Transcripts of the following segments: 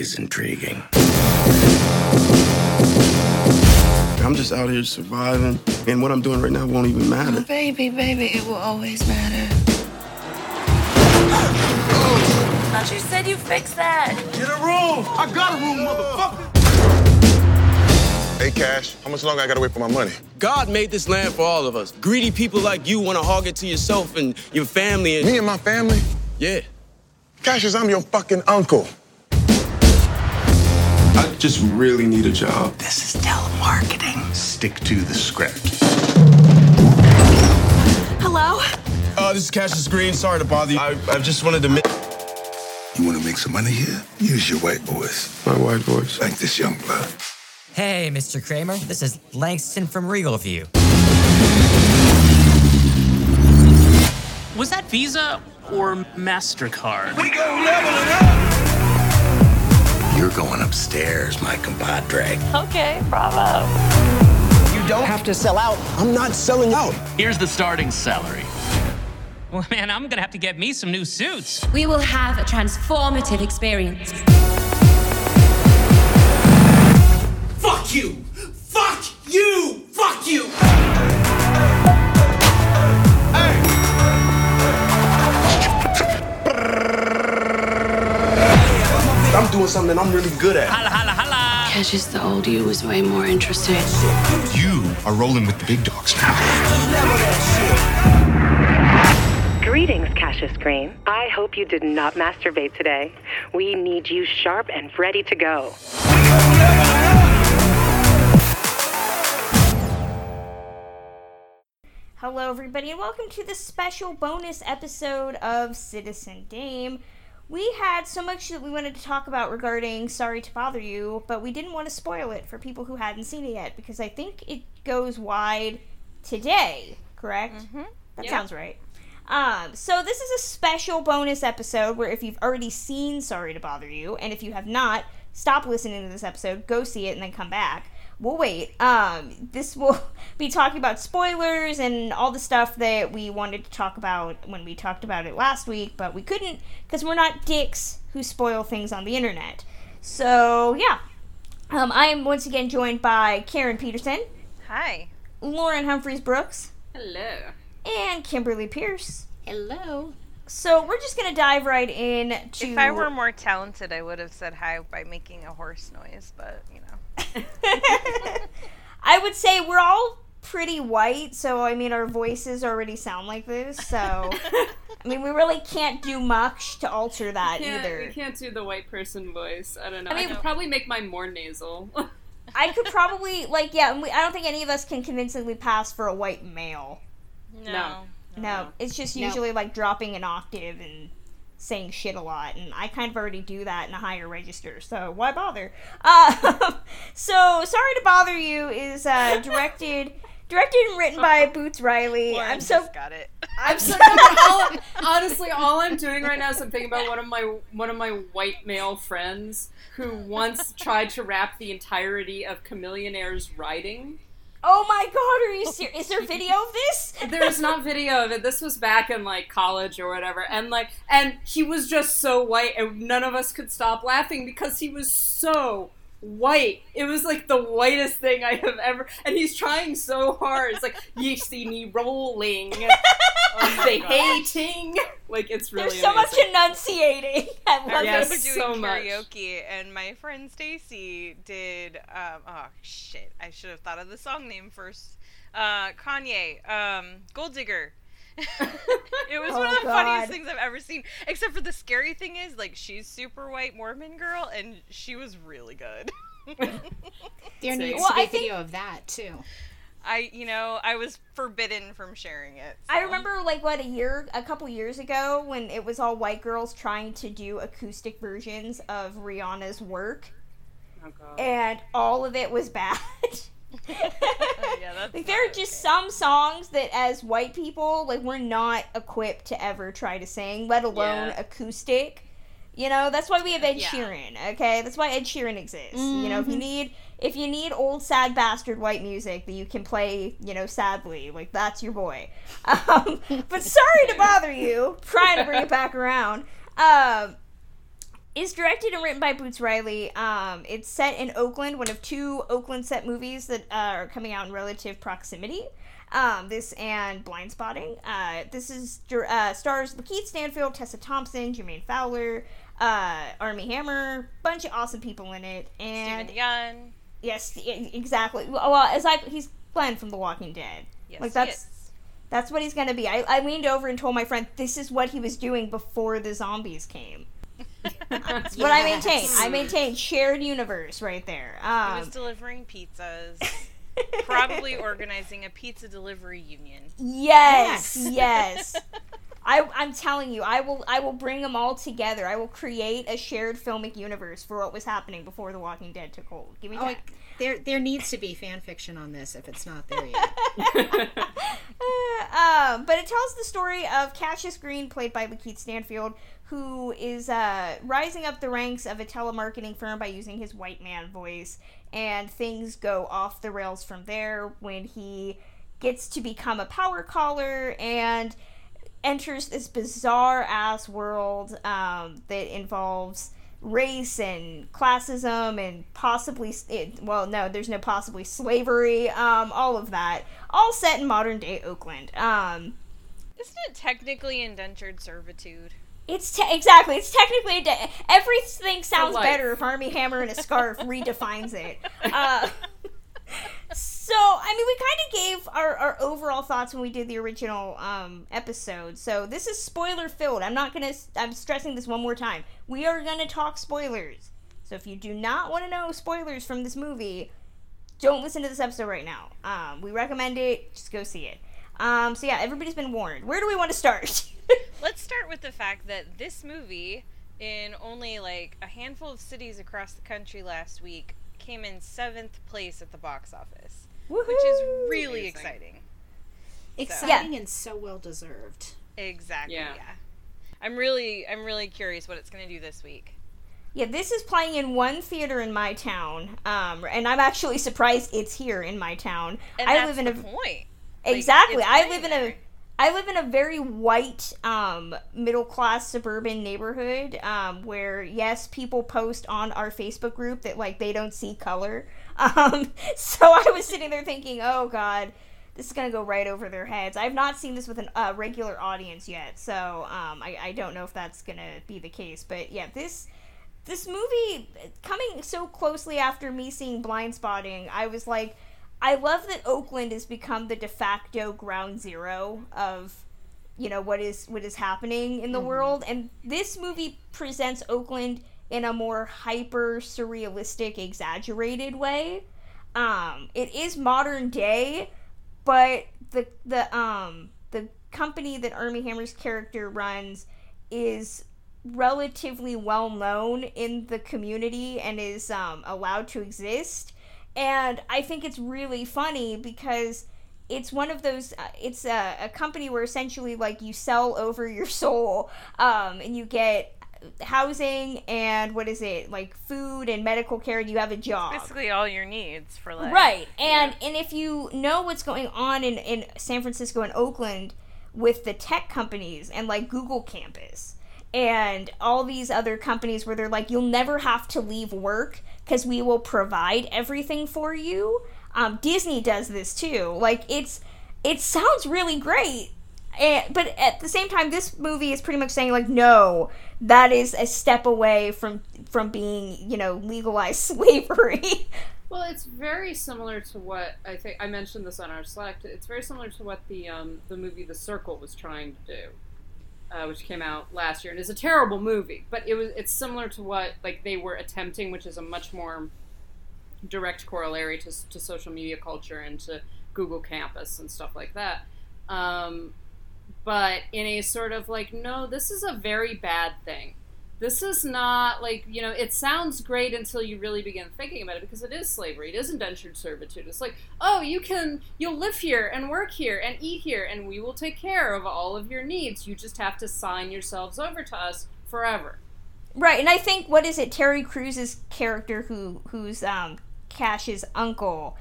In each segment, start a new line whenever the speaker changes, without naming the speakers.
That is intriguing.
I'm just out here surviving, and what I'm doing right now won't even matter.
Oh, baby, baby, it will always matter.
Thought you said you fixed that.
Get a room! I got a room, motherfucker!
Hey, Cash, how much longer I gotta wait for my money?
God made this land for all of us. Greedy people like you want to hog it to yourself and your family. And
Me and my family?
yeah,
Cash is, I'm your fucking uncle.
I just really need a job.
This is telemarketing. Stick to the script.
Hello?
Uh, this is Cassius Green. Sorry to bother you. I, I just wanted to. Mi-
You want to make some money here? Use your white voice.
My white voice.
Like this young blood.
Hey, Mr. Kramer. This is Langston from Regal View.
Was that Visa or MasterCard?
We go leveling up!
You're going upstairs, my compadre.
Okay, bravo.
You don't have to sell out. I'm not selling out.
Here's the starting salary. Well, man, I'm gonna have to get me some new suits.
We will have a transformative experience.
Fuck you! Fuck you! Fuck you!
I'm doing something I'm really good at.
Holla, holla, holla.
Cassius, the old you was way more interesting.
You are rolling with the big dogs now.
Greetings, Cassius Green. I hope you did not masturbate today. We need you sharp and ready to go.
Hello, everybody, and welcome to this special bonus episode of Citizen Dame. We had so much that we wanted to talk about regarding Sorry to Bother You, but we didn't want to spoil it for people who hadn't seen it yet because I think it goes wide today, correct? Mm-hmm. That sounds right. Um, so this is a special bonus episode where if you've already seen Sorry to Bother You, and if you have not, stop listening to this episode, go see it, and then come back. We'll wait. Um, this will be talking about spoilers and all the stuff that we wanted to talk about when we talked about it last week, but we couldn't because we're not dicks who spoil things on the internet. So yeah, um, I am once again joined by Karen Peterson,
Hi.
Lauren Humphreys Brooks,
Hello.
and Kimberly Pierce.
Hello.
So we're just gonna dive right in to.
If I were more talented, I would have said hi by making a horse noise, but you know.
I would say we're all pretty white, so I mean our voices already sound like this. So I mean we really can't do much to alter that
can't,
either.
We can't do the white person voice. I don't know.
I
I,
mean-
could probably make mine more nasal.
I could probably like yeah. we- I don't think any of us can convincingly pass for a white male.
no.
No, it's just
No.
usually like dropping an octave and saying shit a lot, and I kind of already do that in a higher register, so why bother? Uh, so, Sorry to Bother You is uh, directed. Directed and written by Boots Riley.
Lauren
I'm so
just got it.
I'm so all, honestly all I'm doing right now is I'm thinking about one of my one of my white male friends who once tried to rap the entirety of Chamillionaire's writing.
Oh my god, are you serious? Is there video of this?
There's not video of it. This was back in like college or whatever. And like and he was just so white and none of us could stop laughing because he was so white. It was like the whitest thing I have ever and he's trying so hard. It's like you see me rolling.
Oh
they hating. Like it's really
There's so much
amazing.
enunciating. I love
I
Yes,
remember
this.
doing
so much.
karaoke, and my friend Stacy did. Um, oh shit! I should have thought of the song name first. Uh, Kanye, um, Gold Digger. It was oh, one of
Oh,
the
God.
funniest things I've ever seen. Except for the scary thing is, like, she's super white Mormon girl, and she was really good.
There needs
Well,
to be
I
a
think-
video of that too.
I, you know, I was forbidden from sharing it.
I remember like what a year, a couple years ago, when it was all white girls trying to do acoustic versions of Rihanna's work,
Oh, God.
and all of it was bad.
yeah, that's
like there are
not
just some songs that, as white people, like we're not equipped to ever try to sing, let alone
Yeah.
acoustic. You know, that's why we have Ed
Yeah.
Sheeran. Okay, that's why Ed Sheeran exists. You know, if
Mm-hmm.
you need if you need old sad bastard white music that you can play, you know, sadly, like that's your boy. Um, but sorry to bother you. Trying to bring it back around. Um, is directed and written by Boots Riley. Um, it's set in Oakland, one of two Oakland set movies that uh, are coming out in relative proximity. Um, this and Blindspotting. Uh, this is uh, stars Lakeith Stanfield, Tessa Thompson, Jermaine Fowler, uh, Armie Hammer, bunch of awesome people in it, and
Steven Yeun.
Yes, exactly. Well, as I he's Glenn from The Walking Dead.
Yes,
like that's that's what he's gonna be. I, I leaned over and told my friend this is what he was doing before the zombies came. That's what I maintain. I maintain shared universe right there.
He
Um,
was delivering pizzas. Probably organizing a pizza delivery union.
yes, yes. I, I'm telling you, I will. I will bring them all together. I will create a shared filmic universe for what was happening before The Walking Dead took hold. Give me
Oh,
time.
there there needs to be fan fiction on this if it's not there yet.
um, but it tells the story of Cassius Green, played by Lakeith Stanfield, who is uh, rising up the ranks of a telemarketing firm by using his white man voice, and things go off the rails from there when he gets to become a power caller and enters this bizarre ass world um, that involves race and classism and possibly it, well no there's no possibly slavery um, all of that all set in modern day oakland um,
Isn't it technically indentured servitude?
It's te- exactly it's technically a de- everything sounds better if armie hammer and a scarf redefines it. Uh, so i mean we kind of gave our, our overall thoughts when we did the original um, episode. So this is spoiler filled. I'm not gonna i'm stressing this one more time. We are gonna talk spoilers. So if you do not want to know spoilers from this movie don't listen to this episode right now. Um, we recommend it. Just go see it um, so yeah everybody's been warned where do we want to start
Let's start with the fact that this movie, in only like a handful of cities across the country last week, came in seventh place at the box office, which is really exciting.
Exciting and so well deserved.
Exactly.
Yeah.
Yeah. I'm really, I'm really curious what it's going to do this week.
Yeah, this is playing in one theater in my town, um, and I'm actually surprised it's here in my town.
And
I
that's
live in
the
a
point. Like,
exactly. I live in a I live in a very white, um, middle class suburban neighborhood um, where yes, people post on our Facebook group that like they don't see color. Um, so I was sitting there thinking, oh god. This is gonna go right over their heads. I've not seen this with a uh, regular audience yet, so um, I, I don't know if that's gonna be the case. But yeah, this this movie coming so closely after me seeing blindspotting i was like i love that oakland has become the de facto ground zero of you know what is what is happening in the world. And this movie presents oakland in a more hyper surrealistic exaggerated way. Um it is modern day but the the um the company that armie hammer's character runs is relatively well known in the community and is um, allowed to exist. And I think it's really funny because it's one of those, uh, it's a, a company where essentially like you sell over your soul um, and you get housing and what is it like food and medical care and you have a job
Basically, all your needs for life.
Right. And and if you know what's going on in, in San Francisco and Oakland with the tech companies and like Google campus and all these other companies where they're like you'll never have to leave work because we will provide everything for you. Um, Disney does this too. Like it's it sounds really great. And, but at the same time, this movie is pretty much saying like, no, that is a step away from from being, you know, legalized slavery.
Well, it's very similar to what I think I mentioned this on our Slack. It's very similar to what the um, the movie The Circle was trying to do, uh, which came out last year and is a terrible movie. But it was it's similar to what like they were attempting, which is a much more direct corollary to to social media culture and to Google Campus and stuff like that. Um, but in a sort of like, no, this is a very bad thing this is not like you know it sounds great until you really begin thinking about it because it is slavery it is indentured servitude it's like oh you can you'll live here and work here and eat here and we will take care of all of your needs you just have to sign yourselves over to us forever
Right, and I think what is it? Terry Crews's character, who who's um Cash's uncle,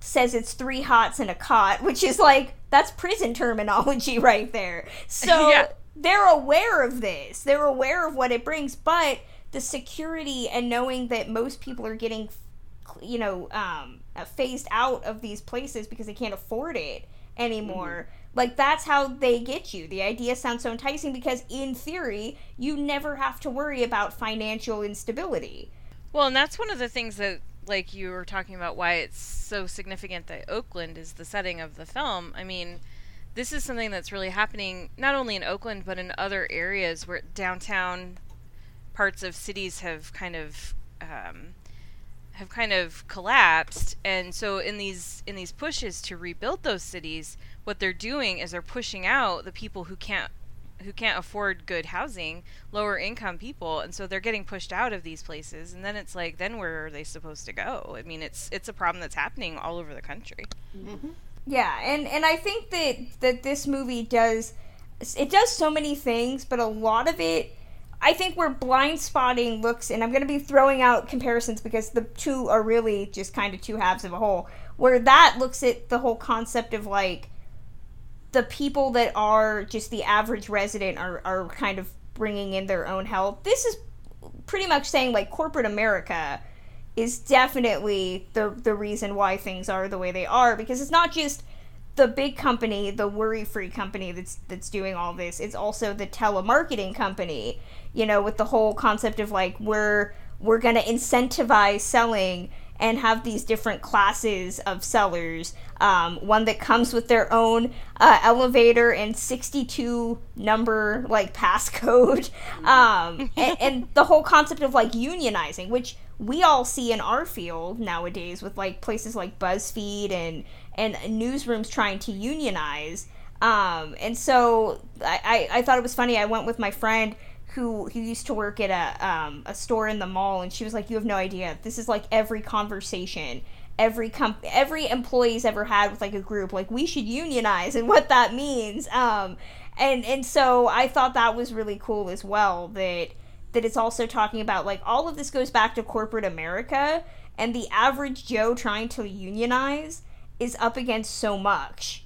says it's three hots and a cot, which is like that's prison terminology right there. So
Yeah.
They're aware of this. They're aware of what it brings, but the security and knowing that most people are getting you know um, uh, phased out of these places because they can't afford it anymore like that's how they get you the idea sounds so enticing because in theory you never have to worry about financial instability
Well, and that's one of the things that, like you were talking about, why it's so significant that Oakland is the setting of the film. I mean, this is something that's really happening not only in Oakland but in other areas where downtown parts of cities have kind of um, have kind of collapsed, and so in these in these pushes to rebuild those cities, what they're doing is they're pushing out the people who can't who can't afford good housing, lower income people, and so they're getting pushed out of these places. And then it's like, then where are they supposed to go? I mean, it's it's a problem that's happening all over the country.
Yeah, and and I think that that this movie does it does so many things, but a lot of it I think where blindspotting looks and I'm going to be throwing out comparisons because the two are really just kind of two halves of a whole. Where that looks at the whole concept of like the people that are just the average resident are are kind of bringing in their own help. This is pretty much saying like corporate America is definitely the the reason why things are the way they are because it's not just the big company, the worry-free company that's that's doing all this. It's also the telemarketing company, you know, with the whole concept of like we're we're going to incentivize selling and have these different classes of sellers. Um, one that comes with their own uh, elevator and 62 number like passcode, um, and, and the whole concept of like unionizing, which we all see in our field nowadays with like places like BuzzFeed and and newsrooms trying to unionize. Um, and so I, I, I thought it was funny. I went with my friend who who used to work at a um, a store in the mall, and she was like, "You have no idea. This is like every conversation." Every comp- every employee's ever had with like a group, like we should unionize and what that means. Um, and and so I thought that was really cool as well. That that it's also talking about like all of this goes back to corporate America and the average Joe trying to unionize is up against so much.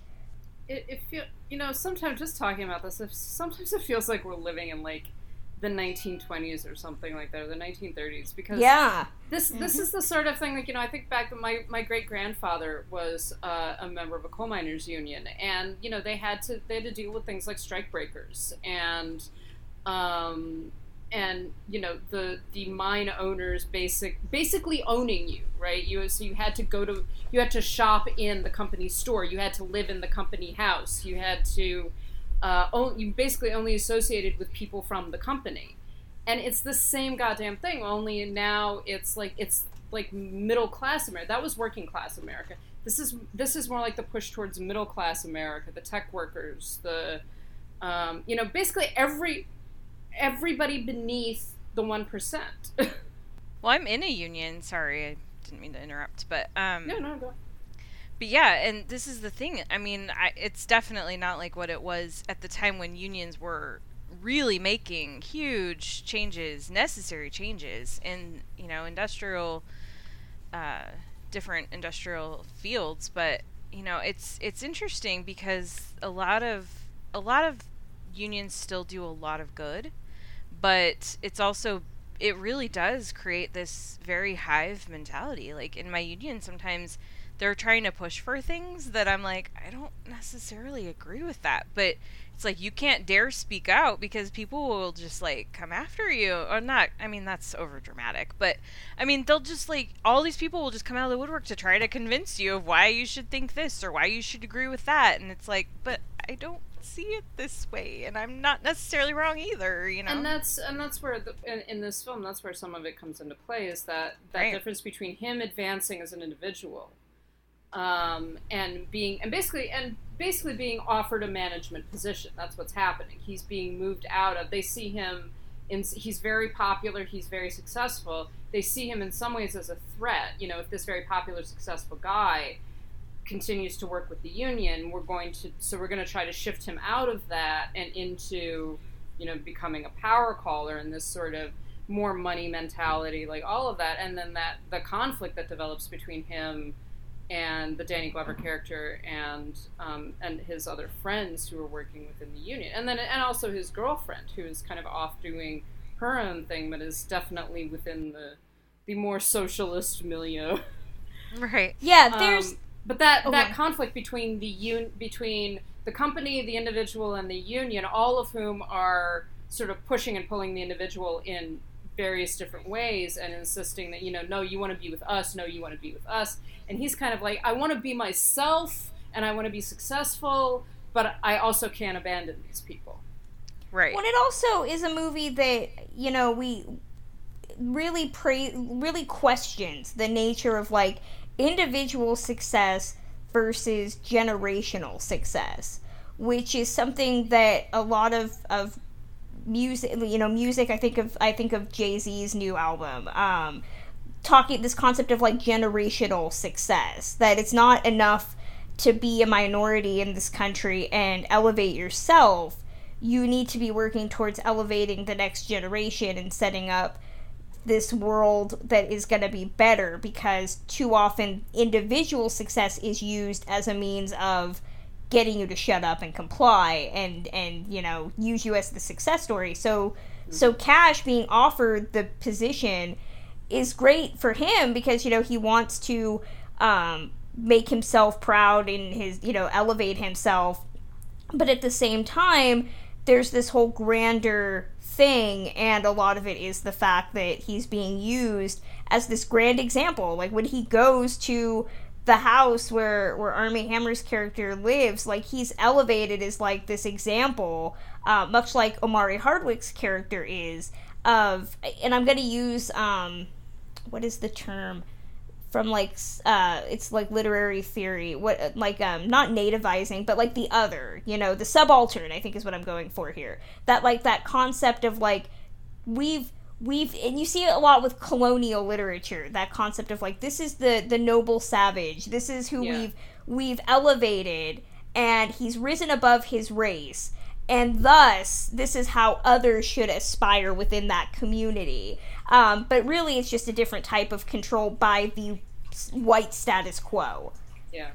It, it feel you know sometimes just talking about this, it, sometimes it feels like we're living in like the 1920s or something like that, or the 1930s. Because
Yeah.
this this is the sort of thing like you know I think back my my great grandfather was uh, a member of a coal miners union, and you know they had to they had to deal with things like strike breakers and um, and you know the the mine owners basic basically owning you right? You so you had to go to you had to shop in the company store. You had to live in the company house. You had to uh, own, you basically only associated with people from the company. And it's the same goddamn thing only now it's like it's like middle class america that was working class america. This is this is more like the push towards middle class america the tech workers the um, you know basically every everybody beneath the one percent.
Well, I'm in a union. Sorry, I didn't mean to interrupt, but um,
no, no, go.
But yeah, and this is the thing. I mean, I, it's definitely not like what it was at the time when unions were really making huge changes, necessary changes in you know industrial, uh, different industrial fields. But you know, it's it's interesting because a lot of a lot of unions still do a lot of good, but it's also it really does create this very hive mentality. Like in my union, sometimes they're trying to push for things that I'm like, I don't necessarily agree with that. But it's like you can't dare speak out because people will just like come after you. Or not, I mean, that's over dramatic. But I mean, they'll just like, all these people will just come out of the woodwork to try to convince you of why you should think this or why you should agree with that. And it's like, but I don't see it this way and i'm not necessarily wrong either you know?
and that's and that's where the, in, in this film that's where some of it comes into play is that that
Right.
difference between him advancing as an individual um, and being and basically and basically being offered a management position. That's what's happening. He's being moved out of they see him in he's very popular he's very successful. They see him in some ways as a threat you know if this very popular successful guy continues to work with the union, we're going to so we're going to try to shift him out of that and into you know becoming a power caller and this sort of more money mentality, like all of that, and then that the conflict that develops between him and the Danny Glover character and um, and his other friends who are working within the union, and then and also his girlfriend who is kind of off doing her own thing, but is definitely within the the more socialist milieu.
Right.
Yeah, there's.
Um, but that
Oh,
that conflict between the un between the company, the individual, and the union, all of whom are sort of pushing and pulling the individual in various different ways and insisting that you know, no, you want to be with us, no, you want to be with us, and he's kind of like, I want to be myself and I want to be successful, but I also can't abandon these people.
Right.
Well, it also is a movie that you know we really pra- really questions the nature of like individual success versus generational success, which is something that a lot of of music, you know, music. I think of I think of Jay Z's new album. Um, talking this concept of like generational success that it's not enough to be a minority in this country and elevate yourself you need to be working towards elevating the next generation and setting up this world that is going to be better because too often individual success is used as a means of getting you to shut up and comply and and you know use you as the success story. So so cash being offered the position is great for him because you know he wants to um, make himself proud and his you know elevate himself. But at the same time there's this whole grander thing and a lot of it is the fact that he's being used as this grand example. Like when he goes to the house where where Armie Hammer's character lives like he's elevated as like this example uh, much like Omari Hardwick's character is of and I'm to use um what is the term from like uh it's like literary theory what like um not nativizing but like the other you know the subaltern i think is what i'm going for here. That like that concept of like we've we've and you see it a lot with colonial literature that concept of like this is the the noble savage. This is who
Yeah.
we've we've elevated and he's risen above his race and thus this is how others should aspire within that community um, but really it's just a different type of control by the white status quo
Yeah,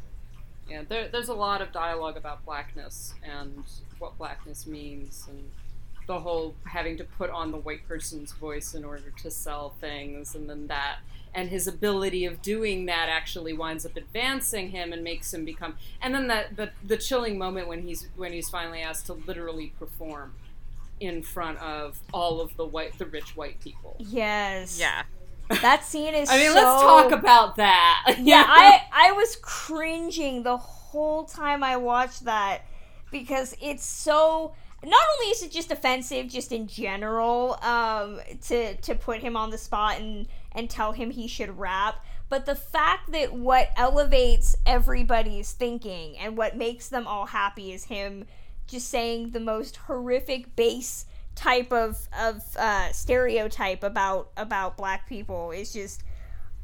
yeah. There, there's a lot of dialogue about blackness and what blackness means, and the whole having to put on the white person's voice in order to sell things, and then that, and his ability of doing that actually winds up advancing him and makes him become. And then that the the chilling moment when he's when he's finally asked to literally perform in front of all of the white the rich white people.
yes
Yeah.
that scene is
I mean,
so-
let's talk about that.
yeah i i was cringing the whole time i watched that because it's so not only is it just offensive just in general um to to put him on the spot and and tell him he should rap but the fact that what elevates everybody's thinking and what makes them all happy is him just saying the most horrific base type of of uh, stereotype about about black people is just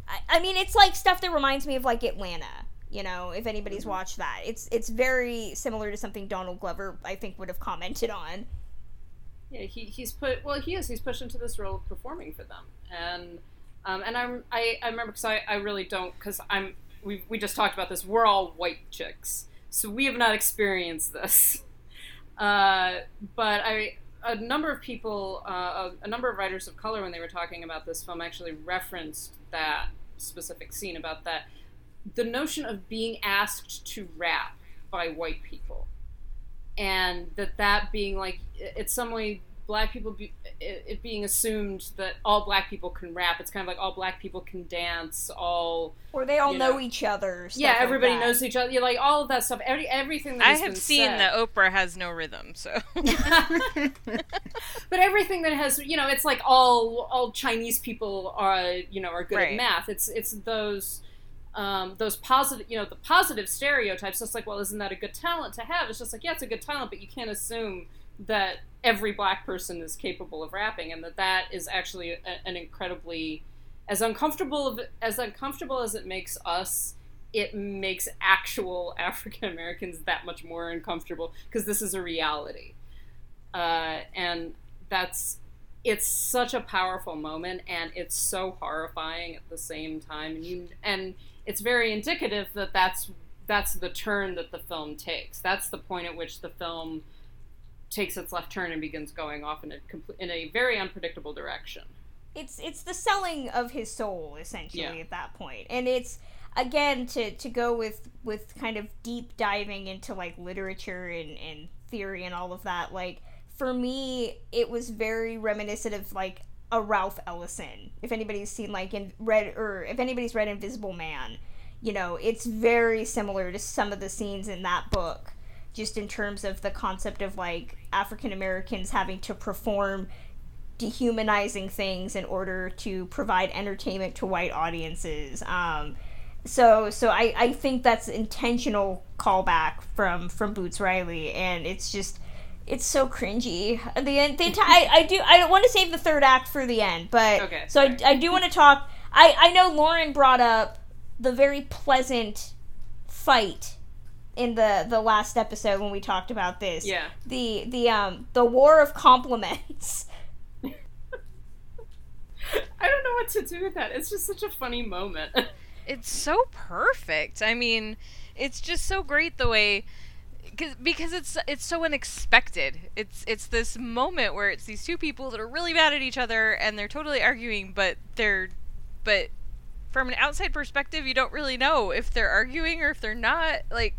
I, I mean it's like stuff that reminds me of like Atlanta you know if anybody's watched that it's it's very similar to something Donald Glover I think would have commented on
Yeah, he, he's put well, he is. He's pushed into this role of performing for them, and um, and I'm I, I remember because I, I really don't because I'm we we just talked about this. We're all white chicks, so we have not experienced this. Uh, but I a number of people, uh, a, a number of writers of color, when they were talking about this film, actually referenced that specific scene about that the notion of being asked to rap by white people. And that that being like it's some way black people be, it, it being assumed that all black people can rap. It's kind of like all black people can dance all
or they all
you
know, each other
yeah everybody
that.
knows each other. Yeah, like all of that stuff. Every, everything that
I
has
have
been
seen
said.
that Oprah has no rhythm, so.
But everything that has you know it's like all all chinese people are you know are good
Right.
at math. It's it's those um, those positive you know the positive stereotypes it's like well isn't that a good talent to have? It's just like yeah it's a good talent but you can't assume that every black person is capable of rapping and that that is actually a, an incredibly as uncomfortable of, as uncomfortable as it makes us it makes actual african americans that much more uncomfortable because this is a reality. Uh, and that's it's such a powerful moment and it's so horrifying at the same time. And you and it's very indicative that that's that's the turn that the film takes that's the point at which the film takes its left turn and begins going off in a in a very unpredictable direction.
it's it's the selling of his soul essentially
Yeah.
at that point and it's again to to go with with kind of deep diving into like literature and and theory and all of that like for me it was very reminiscent of like a Ralph Ellison if anybody's seen like in Red or if anybody's read Invisible Man you know it's very similar to some of the scenes in that book just in terms of the concept of like African Americans having to perform dehumanizing things in order to provide entertainment to white audiences. Um, so so I, I think that's intentional callback from from Boots Riley, and it's just it's so cringy. The end, the entire I, I do I don't want to save the third act for the end, but
Okay,
so I, I do want to talk. I I know Lauren brought up the very pleasant fight in the the last episode when we talked about this.
Yeah.
The the um the war of compliments.
I don't know what to do with that. It's just such a funny moment.
it's so perfect. I mean, it's just so great the way cause, because it's it's so unexpected. It's it's this moment where it's these two people that are really mad at each other and they're totally arguing, but they're but from an outside perspective, you don't really know if they're arguing or if they're not. Like,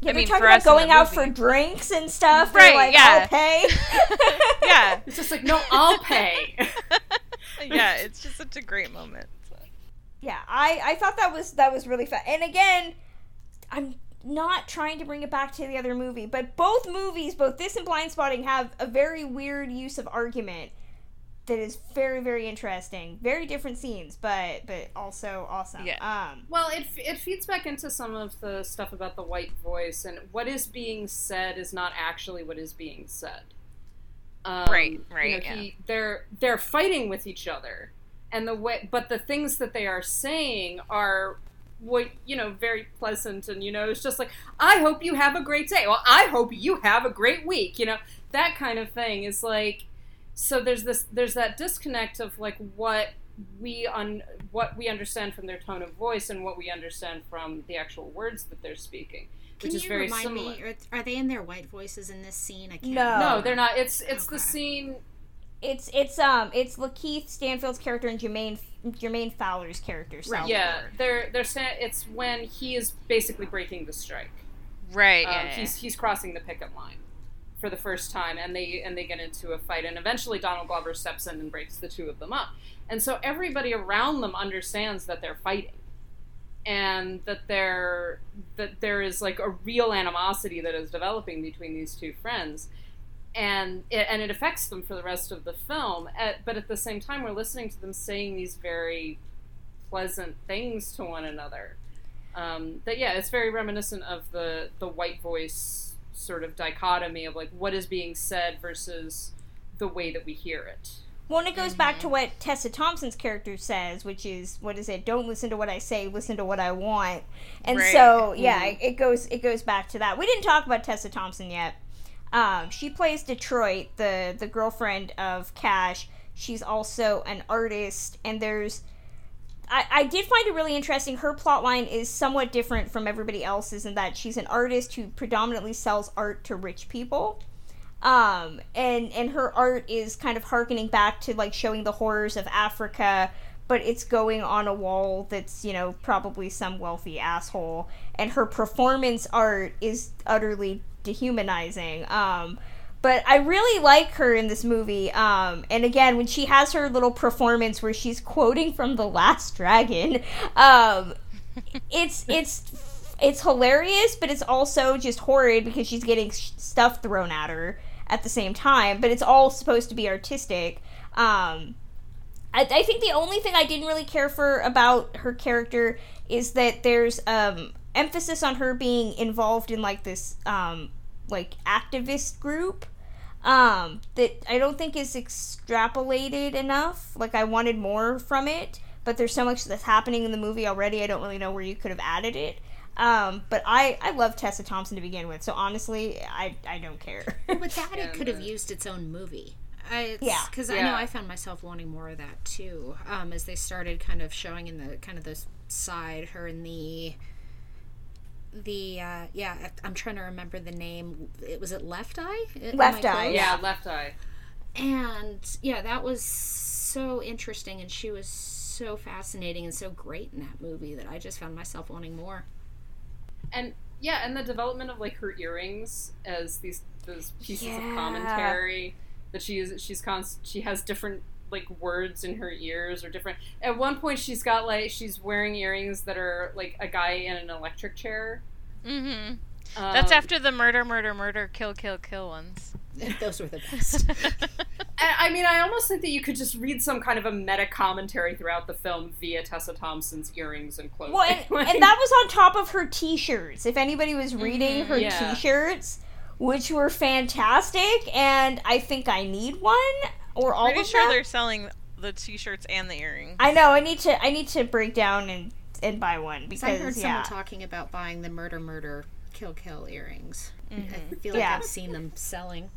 Yeah,
I
they're
mean,
talking
for
about
us
going out for drinks and stuff.
Right,
like,
yeah.
I'll pay.
yeah,
it's just like no, I'll pay.
yeah, it's just such a great moment.
yeah, I I thought that was that was really fun. And again, I'm not trying to bring it back to the other movie, but both movies, both this and Blindspotting, have a very weird use of argument that is very very interesting. Very different scenes, but but also awesome.
Yeah.
Um.
Well, it, it feeds back into some of the stuff about the white voice, and what is being said is not actually what is being said. Um,
Right,
you
right,
know,
yeah.
he- they're they're fighting with each other, and the way, but the things that they are saying are what you know very pleasant, and you know it's just like I hope you have a great day. Well, I hope you have a great week. You know that kind of thing is like so there's this there's that disconnect of like what we un what we understand from their tone of voice and what we understand from the actual words that they're speaking which
Can
is
you
very
remind
similar
me? Are, are they in their white voices in this scene? I can't.
No.
no they're not it's it's the scene
It's it's um it's Lakeith Stanfield's character and Jermaine Jermaine Fowler's character. Salvador.
yeah they're they're sta- it's when he is basically breaking the strike
Right.
um,
yeah, yeah.
he's he's crossing the picket line for the first time and they and they get into a fight and eventually Donald Glover steps in and breaks the two of them up and so everybody around them understands that they're fighting and that there that there is like a real animosity that is developing between these two friends and it, and it affects them for the rest of the film at, but at the same time we're listening to them saying these very pleasant things to one another um, that yeah it's very reminiscent of the the white voice sort of dichotomy of like what is being said versus the way that we hear it
Well, and it goes back to what Tessa Thompson's character says, which is what is it? Don't listen to what I say, listen to what I want. And
Right.
so, yeah,
Mhm.
it, it goes it goes back to that. We didn't talk about Tessa Thompson yet. Um, she plays Detroit, the the girlfriend of Cash. She's also an artist, and there's I, I did find it really interesting. Her plotline is somewhat different from everybody else's in that she's an artist who predominantly sells art to rich people. Um, and and her art is kind of harkening back to like showing the horrors of Africa, but it's going on a wall that's you know probably some wealthy asshole. And her performance art is utterly dehumanizing. Um, but I really like her in this movie. Um, and again, when she has her little performance where she's quoting from The Last Dragon, um, it's it's it's hilarious, but it's also just horrid because she's getting stuff thrown at her at the same time. But it's all supposed to be artistic. Um, I, I think the only thing I didn't really care for about her character is that there's um, emphasis on her being involved in like this um, like activist group um, that I don't think is extrapolated enough. Like I wanted more from it, but there's so much that's happening in the movie already. I don't really know where you could have added it. Um, but I I love Tessa Thompson to begin with, so honestly, I I don't care.
Well, with that, it could have used its own movie. I,
Yeah.
because I know I found myself wanting more of that too. Um, as they started kind of showing in the kind of the side her in the the uh, yeah, I- I'm trying to remember the name. It was it Left Eye.
Left Eye,
close?
Yeah, Left Eye.
And yeah, that was so interesting, and she was so fascinating and so great in that movie that I just found myself wanting more.
And yeah, and the development of like her earrings as these those pieces
Yeah.
of commentary that she is she's const- she has different like words in her ears or different at one point she's got like she's wearing earrings that are like a guy in an electric chair
Mm-hmm. That's
Um,
after the murder, murder, murder, kill, kill, kill ones.
Those were the best.
I I mean, I almost think that you could just read some kind of a meta commentary throughout the film via Tessa Thompson's earrings and clothing.
Well, and,
Like-
and that was on top of her t-shirts. If anybody was reading
Mhm,
her
yeah.
t-shirts, which were fantastic, and I think I need one or all
Pretty
of
sure
them.
they're selling the t-shirts and the earrings.
I know. I need to. I need to break down and and buy one because
I heard
yeah.
someone talking about buying the murder, murder, kill, kill earrings. I
Mhm.
feel like
Yeah.
I've seen them selling.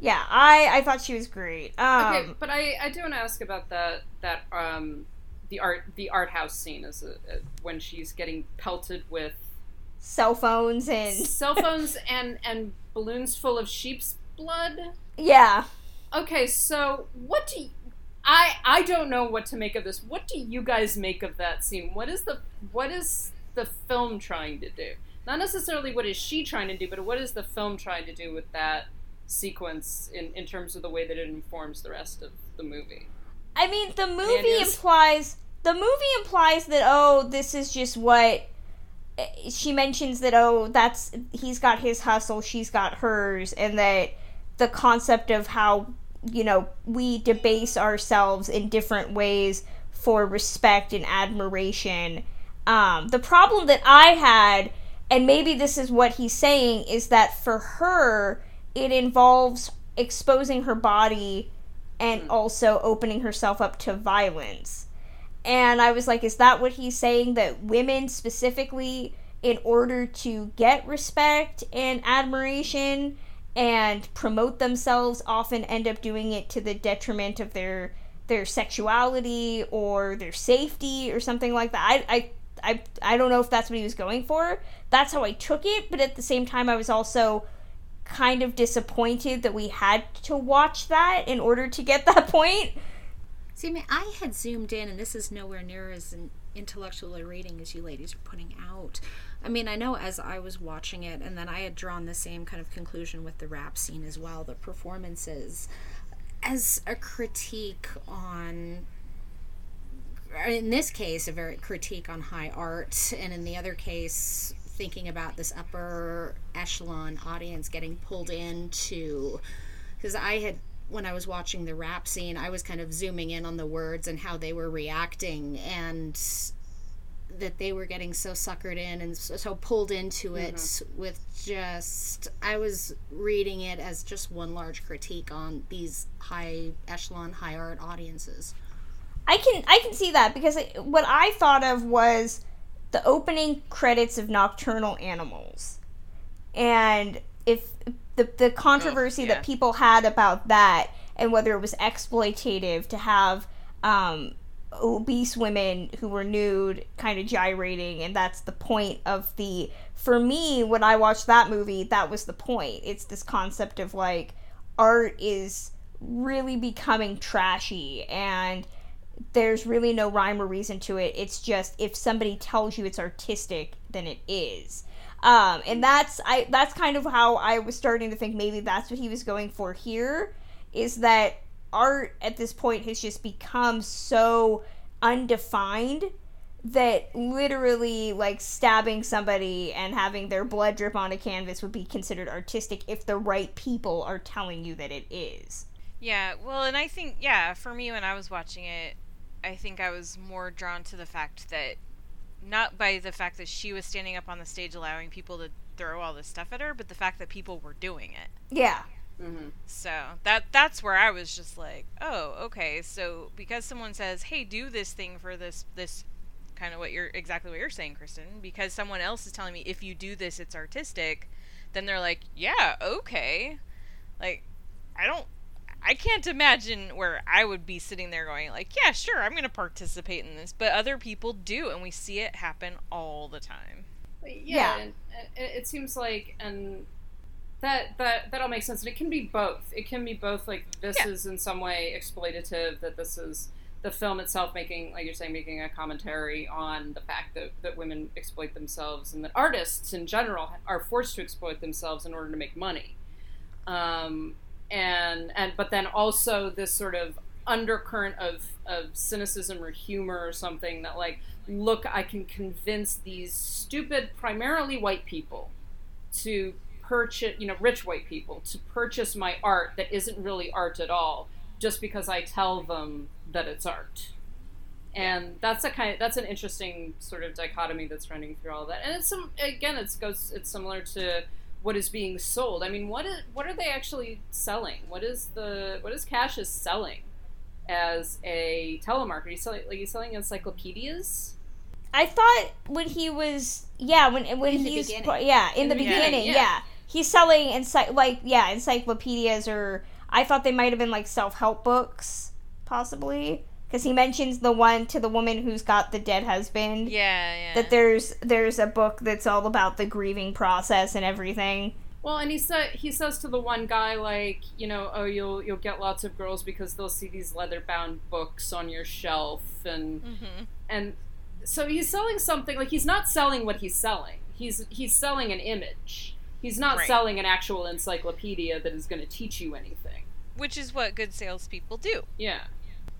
Yeah, I I thought she was great. Um,
okay, but I, I do want to ask about that that um the art the art house scene is uh, uh, when she's getting pelted with
cell phones and
cell phones and and balloons full of sheep's blood.
yeah.
Okay, so what do you, I I don't know what to make of this. What do you guys make of that scene? What is the what is the film trying to do? Not necessarily what is she trying to do, but what is the film trying to do with that sequence in, in terms of the way that it informs the rest of the movie?
I mean, the movie
Daniels?
implies the movie implies that oh, this is just what eh, she mentions that oh, that's he's got his hustle, she's got hers, and that the concept of how you know we debase ourselves in different ways for respect and admiration. Um, the problem that I had, and maybe this is what he's saying, is that for her, it involves exposing her body and also opening herself up to violence. And I was like, is that what he's saying? That women specifically, in order to get respect and admiration and promote themselves, often end up doing it to the detriment of their their sexuality or their safety or something like that. I, I I I don't know if that's what he was going for. That's how I took it, but at the same time I was also kind of disappointed that we had to watch that in order to get that point.
See, I I had zoomed in, and this is nowhere near as intellectual a reading as you ladies are putting out. I mean, I know as I was watching it, and then I had drawn the same kind of conclusion with the rap scene as well, the performances, as a critique on. In this case, a very critique on high art, and in the other case, thinking about this upper echelon audience getting pulled into because I had when I was watching the rap scene, I was kind of zooming in on the words and how they were reacting and that they were getting so suckered in and so, so pulled into it mm-hmm. with just I was reading it as just one large critique on these high echelon high art audiences.
I can I can see that because it, what I thought of was the opening credits of Nocturnal Animals, and if the the controversy
yeah.
that people had about that and whether it was exploitative to have um, obese women who were nude kind of gyrating and that's the point of the for me when I watched that movie that was the point it's this concept of like art is really becoming trashy and there's really no rhyme or reason to it. It's just if somebody tells you it's artistic, then it is. Um, and that's I that's kind of how I was starting to think maybe that's what he was going for here is that art at this point has just become so undefined that literally like stabbing somebody and having their blood drip on a canvas would be considered artistic if the right people are telling you that it is.
Yeah, well, and I think yeah, for me when I was watching it, I think I was more drawn to the fact that not by the fact that she was standing up on the stage allowing people to throw all this stuff at her, but the fact that people were doing it.
Yeah. Mm-hmm.
So that that's where I was just like, oh, okay. So because someone says, "Hey, do this thing for this this kind of what you're exactly what you're saying, Kristen," because someone else is telling me if you do this, it's artistic, then they're like, "Yeah, okay." Like, I don't. I can't imagine where I would be sitting there going like, "Yeah, sure, I'm going to participate in this," but other people do, and we see it happen all the time.
yeah,
Yeah.
and it, it seems like and that that that all makes sense and it can be both it can be both like this
Yeah.
is in some way exploitative that this is the film itself making like you're saying making a commentary on the fact that, that women exploit themselves and that artists in general are forced to exploit themselves in order to make money um, and and but then also this sort of undercurrent of of cynicism or humor or something that like look I can convince these stupid primarily white people to purchase you know rich white people to purchase my art that isn't really art at all just because I tell them that it's art. And that's a kind of that's an interesting sort of dichotomy that's running through all that. And it's some again it's goes it's similar to what is being sold i mean what is what are they actually selling what is the what is cash is selling as a telemarketer he's selling like he's selling encyclopedias
I thought when he was yeah when when
In the
he's
beginning.
yeah in,
In
the,
the
beginning,
beginning,
yeah.
yeah.
he's selling ency- like yeah encyclopedias or I thought they might have been like self help books possibly because he mentions the one to the woman who's got the dead husband
Yeah, yeah.
that there's there's a book that's all about the grieving process and everything.
Well, and he said he says to the one guy like, you know, oh, you'll you'll get lots of girls because they'll see these leather bound books on your shelf, and
Mm-hmm.
and so he's selling something like he's not selling what he's selling. He's he's selling an image. He's not
Right.
selling an actual encyclopedia that is going to teach you anything.
Which is what good salespeople do.
Yeah.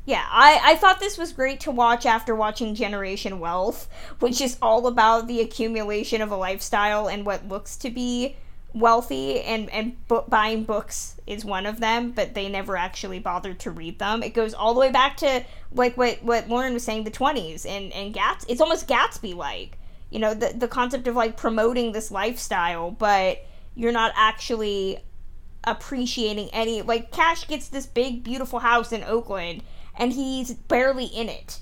Yeah, I, I thought this was great to watch after watching Generation Wealth, which is all about the accumulation of a lifestyle and what looks to be wealthy, and, and bu- buying books is one of them, but they never actually bothered to read them. It goes all the way back to, like what, what Lauren was saying, the 20s, and, and Gats- it's almost Gatsby like. You know, the, the concept of like promoting this lifestyle, but you're not actually appreciating any like cash gets this big beautiful house in oakland and he's barely in it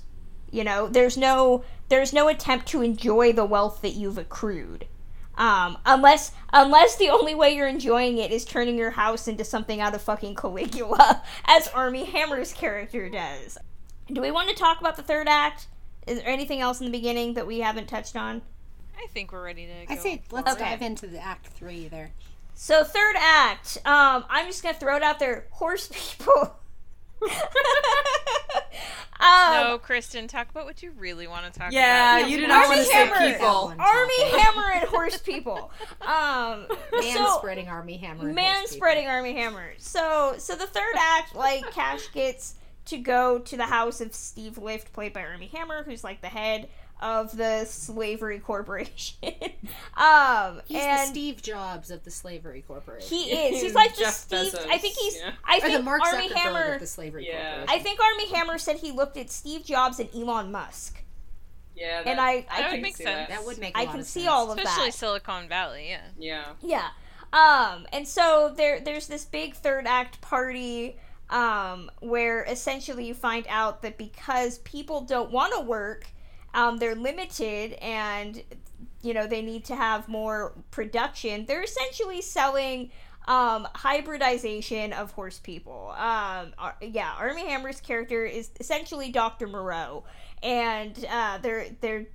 you know there's no there's no attempt to enjoy the wealth that you've accrued um unless unless the only way you're enjoying it is turning your house into something out of fucking caligula as armie hammer's character does do we want to talk about the third act is there anything else in the beginning that we haven't touched on
I think we're ready to go.
I say let's
Okay.
dive into the act three there.
So third act, um, I'm just gonna throw it out there. Horse people. Um,
no, Kristen, talk about what you really want to talk
Yeah,
about.
Yeah, you did not
Armie
want to say
Hammer.
people.
Armie Hammer and horse people. Um,
Man
so,
spreading armie hammer. and
man
horse
spreading Armie Hammer. So, so the third act, like Cash gets to go to the house of Steve Lift, played by Armie Hammer, who's like the head of the slavery corporation. um,
He's
and
the Steve Jobs of the slavery corporation.
he is. He's like the Steve.
Bezos,
I think he's.
yeah.
I
or
think
the Mark
Armie
Zuckerberg
Hammer.
of the slavery
Yeah.
corporation.
I think Armie Hammer said he looked at Steve Jobs and Elon Musk,
Yeah.
and
that-
I, I
That
can
would make
see
sense.
that would make. a
I
lot
can
of
see
sense.
all of
Especially
that.
Especially Silicon Valley, yeah.
Yeah.
Yeah. Um, and so there there's this big third act party um, where essentially you find out that because people don't want to work, um, they're limited and you know they need to have more production. They're essentially selling um, hybridization of horse people. Um, yeah, Armie Hammer's character is essentially Dr. Moreau, and uh, they're they're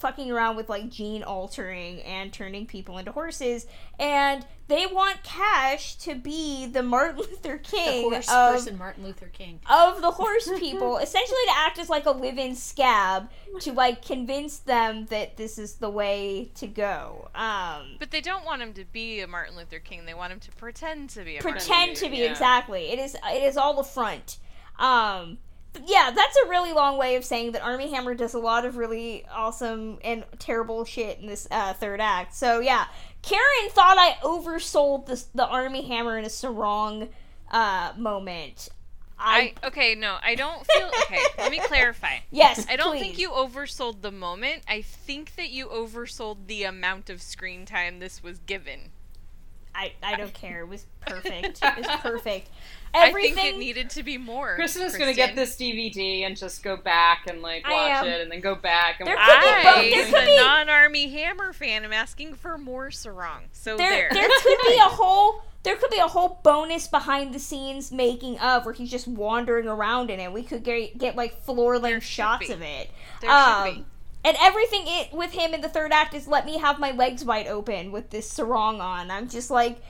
fucking around with like gene altering and turning people into horses and they want cash to be the martin luther
the
king
horse
of,
person Martin Luther King.
of the horse people essentially to act as like a live-in scab to like convince them that this is the way to go um
But they don't want him to be a Martin Luther King. They want him to pretend to be a Martin
pretend
Luther
to be
yeah.
exactly it is it is all the front um but yeah that's a really long way of saying that armie hammer does a lot of really awesome and terrible shit in this uh, third act so yeah karen thought i oversold this the armie hammer in a sarong uh moment
I okay, no, I don't feel okay. let me clarify.
Yes,
I don't
please.
think you oversold the moment. I think that you oversold the amount of screen time this was given.
I, I don't care. It was perfect. It was perfect.
I
Everything.
think it needed to be more.
Kristen is gonna get this DVD and just go back and like watch it and then go back and
There
watch
could be
it.
both-
I,
there
as
could
a non-Armie Hammer fan, I'm asking for more sarong. So
there,
there.
there could be a whole there could be a whole bonus behind the scenes making of where he's just wandering around in it. We could get get like floor length shots
be.
of it.
There should
um,
be.
And everything it with him in the third act is let me have my legs wide open with this sarong on. I'm just like,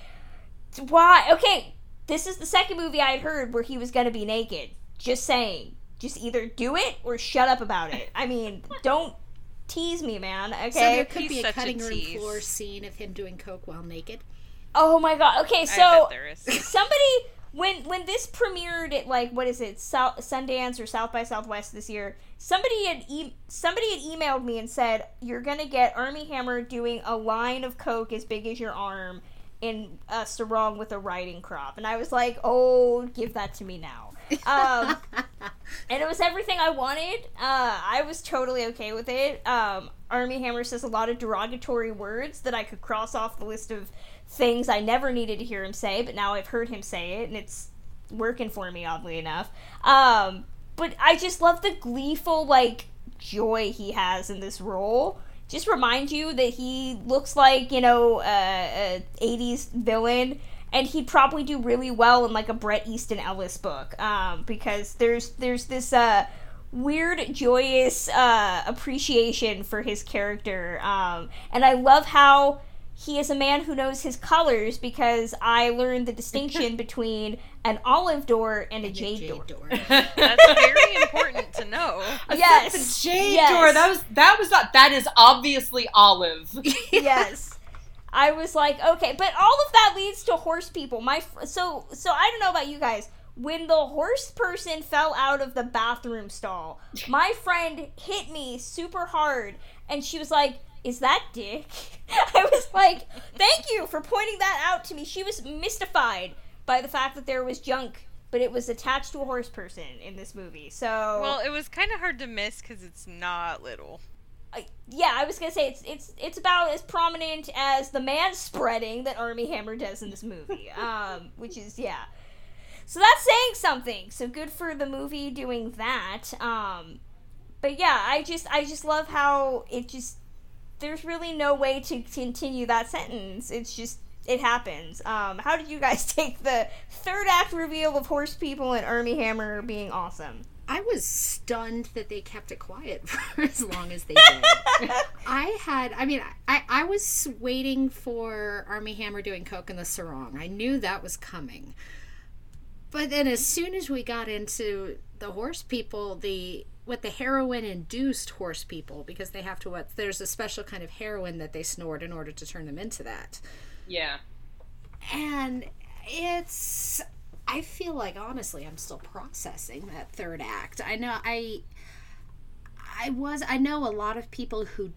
why? Okay, this is the second movie I had heard where he was gonna be naked. Just saying, just either do it or shut up about it. I mean, don't tease me, man. Okay.
So there could be a
such a
cutting room floor scene of him doing coke while naked.
Oh my god. Okay,
I
so
bet there is.
somebody when when this premiered at like what is it South, Sundance or South by Southwest this year, somebody had e- somebody had emailed me and said you're gonna get Armie Hammer doing a line of coke as big as your arm in a sarong with a riding crop, and I was like, oh, give that to me now. Um, and it was everything I wanted. Uh, I was totally okay with it. Um, Armie Hammer says a lot of derogatory words that I could cross off the list of things I never needed to hear him say, but now I've heard him say it, and it's working for me, oddly enough. Um, but I just love the gleeful, like, joy he has in this role. Just remind you that he looks like, you know, a, a 80s villain, and he'd probably do really well in, like, a Bret Easton Ellis book, um, because there's, there's this, uh, weird joyous uh, appreciation for his character um, and i love how he is a man who knows his colors because I learned the distinction between an olive door and a jade, door.
That's very important to know.
Yes,
the jade
yes.
door. That was that was not. That is obviously olive.
yes. I was like, okay, but all of that leads to horse people. My so so I don't know about you guys. When the horse person fell out of the bathroom stall, my friend hit me super hard, and she was like, "Is that Dick?" I was like, "Thank you for pointing that out to me." She was mystified by the fact that there was junk, but it was attached to a horse person in this movie. So
Well, it was kind of hard to miss because it's not little.
I- yeah, I was gonna say it's it's it's about as prominent as the man spreading that Armie Hammer does in this movie. Um, which is yeah. So that's saying something. So good for the movie doing that. Um, but yeah, I just I just love how it just there's really no way to continue that sentence. It's just it happens. Um, how did you guys take the third act reveal of horse people and Armie Hammer being awesome?
I was stunned that they kept it quiet for as long as they did. I had, I mean, I, I was waiting for Armie Hammer doing Coke in the Sarong. I knew that was coming. But then as soon as we got into the horse people, the with the heroin induced horse people, because they have to what there's a special kind of heroin that they snort in order to turn them into that.
Yeah.
And it's I feel like honestly I'm still processing that third act. I know I I was I know a lot of people who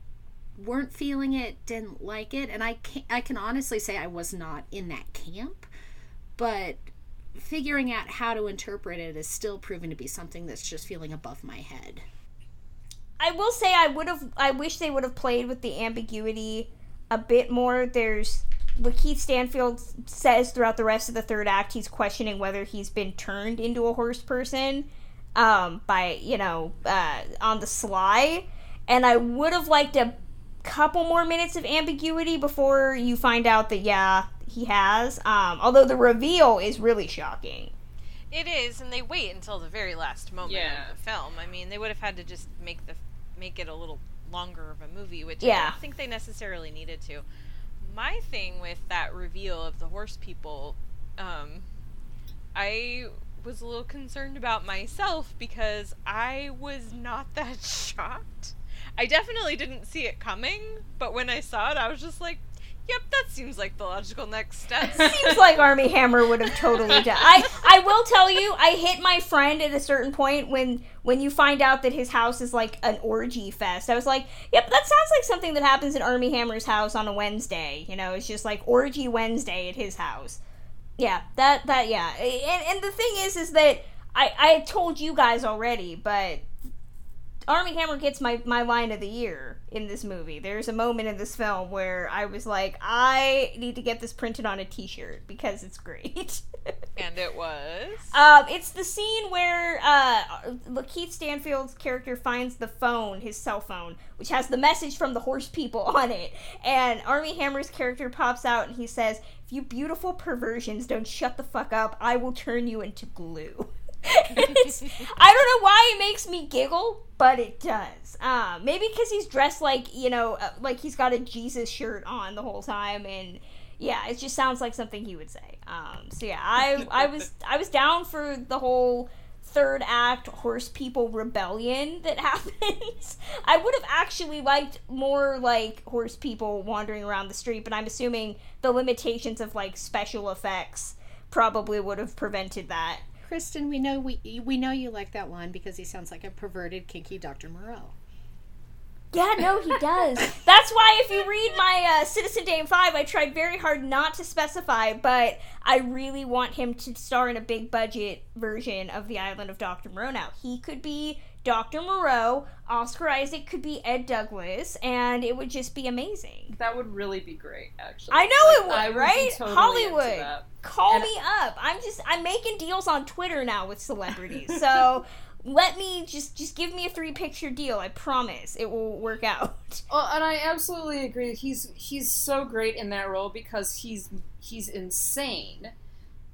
weren't feeling it, didn't like it, and I can I can honestly say I was not in that camp, but figuring out how to interpret it is still proven to be something that's just feeling above my head.
I will say I would have. I wish they would have played with the ambiguity a bit more. There's what Keith Stanfield says throughout the rest of the third act. He's questioning whether he's been turned into a horse person um, by you know uh, on the sly, and I would have liked a couple more minutes of ambiguity before you find out that yeah he has. Um, although the reveal is really shocking.
It is, and they wait until the very last moment
Yeah.
of the film. I mean, they would have had to just make the make it a little longer of a movie, which I don't think they necessarily needed to. My thing with that reveal of the horse people, um, I was a little concerned about myself because I was not that shocked. I definitely didn't see it coming, but when I saw it, I was just like, "Yep, that seems like the logical next step."
Seems like Armie Hammer would have totally done. I I will tell you, I hit my friend at a certain point when when you find out that his house is like an orgy fest. I was like, "Yep, that sounds like something that happens at Armie Hammer's house on a Wednesday." You know, it's just like orgy Wednesday at his house. Yeah, that that yeah. And and the thing is, is that I I told you guys already, but Armie Hammer gets my, my line of the year in this movie. There's a moment in this film where I was like, I need to get this printed on a T-shirt because it's great.
and it was.
um, it's the scene where uh, Keith Stanfield's character finds the phone, his cell phone, which has the message from the horse people on it, and Armie Hammer's character pops out and he says, "If you beautiful perversions don't shut the fuck up, I will turn you into glue." I don't know why it makes me giggle, but it does. Um, maybe because he's dressed like you know, uh, like he's got a Jesus shirt on the whole time, and yeah, it just sounds like something he would say. Um, so yeah, I I was I was down for the whole third act horse people rebellion that happens. I would have actually liked more like horse people wandering around the street, but I'm assuming the limitations of like special effects probably would have prevented that.
Kristen, we know we we know you like that line because he sounds like a perverted, kinky Dr. Moreau.
Yeah, no, he does. That's why if you read my uh, Citizen Dame 5, I tried very hard not to specify, but I really want him to star in a big budget version of The Island of Dr. Moreau now. He could be Dr. Moreau, Oscar Isaac could be Ed Douglas, and it would just be amazing.
That would really be great, actually.
I know it would,
I would
right?
totally
Hollywood. Call
And-
me up. I'm just I'm making deals on Twitter now with celebrities. So let me just just give me a three picture deal. I promise it will work out.
Well, and I absolutely agree. He's he's so great in that role because he's he's insane,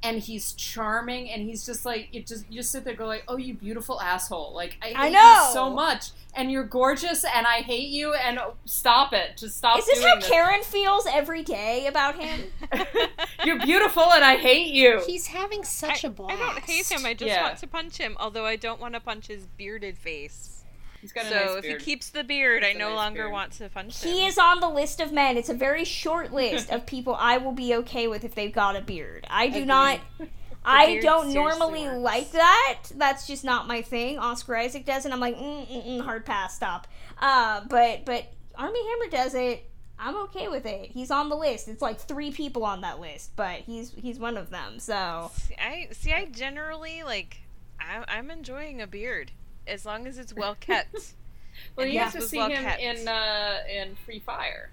and he's charming, and he's just like it. Just you just sit there, and go like, "Oh, you beautiful asshole!" Like I,
I know.
you so much, and you're gorgeous, and I hate you, and stop it. Just stop.
Is this
doing
how Karen feels every day about him?
You're beautiful, and I hate you.
He's having such a
I
blast.
I don't hate him. I just
Yeah.
want to punch him. Although I don't want to punch his bearded face.
He's got a
so
nice
if he keeps the beard, I no
nice
longer
beard.
want to punch him.
He is on the list of men. It's a very short list of people I will be okay with if they've got a beard. I do
Agreed.
not. I don't normally
works.
like that. That's just not my thing. Oscar Isaac does and I'm like, mm, mm, mm, hard pass, stop. Uh, but but Armie Hammer does it. I'm okay with it. He's on the list. It's like three people on that list, but he's he's one of them. So
See, I see. I generally like. I, I'm enjoying a beard as long as it's well kept.
well,
And
you
his
have to see
well
him
kept.
in uh, in Free Fire.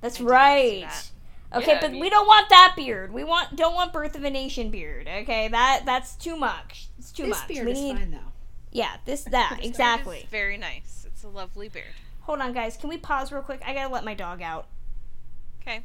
that's
I did not see
right.
that.
Okay,
Yeah, I
but
mean-
we don't want that beard. We want don't want Birth of a Nation beard. Okay, that that's too much. It's too much.
this
much.
beard
we
is
need
fine though.
yeah this that
It's
exactly.
very nice. It's a lovely beard.
Hold on, guys. Can we pause real quick? I gotta let my dog out.
Okay.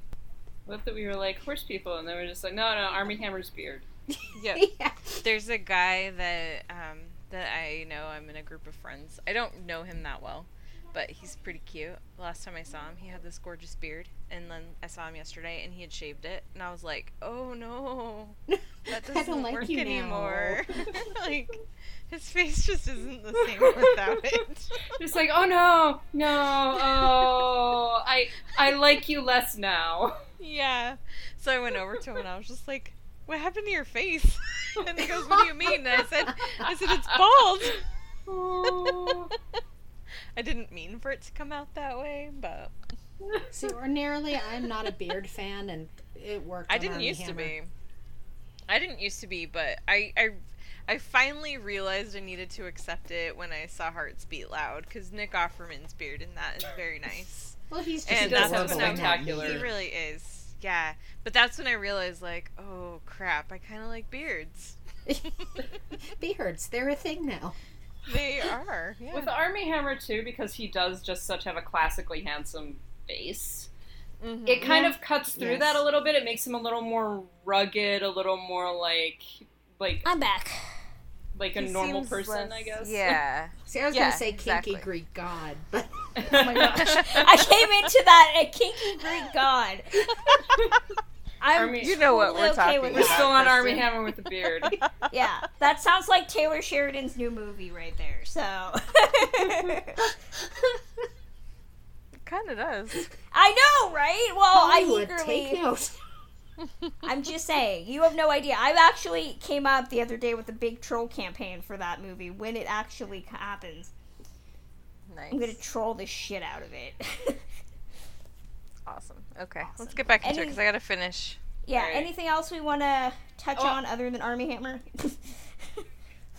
What if that we were like horse people, and they were just like, no, no, Armie Hammer's beard.
Yeah.
Yeah.
There's a guy that um that I know. I'm in a group of friends. I don't know him that well, but he's pretty cute. Last time I saw him, he had this gorgeous beard, and then I saw him yesterday, and he had shaved it, and I was like, "Oh no, that doesn't
like
work anymore." like, his face just isn't the same without it.
Just like, oh no, no, oh, I I like you less now.
yeah. So I went over to him, and I was just like. What happened to your face? And he goes, "What do you mean?" And I said, "I said it's bald."
Oh.
I didn't mean for it to come out that way, but
See, ordinarily I'm not a beard fan, and it worked.
I didn't
Armie
used to be. I didn't used to be, but I I I finally realized I needed to accept it when I saw Hearts Beat Loud because Nick Offerman's beard in that is very nice.
Well, he's just
and
He
that's
have
when I
spectacular-
he really is. Yeah, but that's when I realized like, oh crap, I kind of like beards.
beards. They're a thing now.
They are. Yeah.
With Armie Hammer too, because he does just such have a classically handsome face.
Mhm.
It kind of cuts through
Yes.
that a little bit. It makes him a little more rugged, a little more like like
I'm back.
Like a normal person,
less-
I guess.
Yeah.
See, I was
Yeah,
gonna say
exactly.
kinky Greek god, but
Oh my gosh. I came into that a kinky Greek god. I'm
Armie-
You know what we're
okay
talking
with
We're still on
Armie
Hammer with the beard.
Yeah, that sounds like Taylor Sheridan's new movie right there. So it
Kind of does.
I know, right? Well, I
Hollywood,
eagerly.
take note.
I'm just saying, you have no idea. I actually came up the other day with a big troll campaign for that movie when it actually happens.
Nice.
I'm gonna troll the shit out of it.
Awesome. Okay, let's get back into it because I gotta finish.
yeah.
Alright.
Anything else we want to touch
Oh.
on other than Armie Hammer?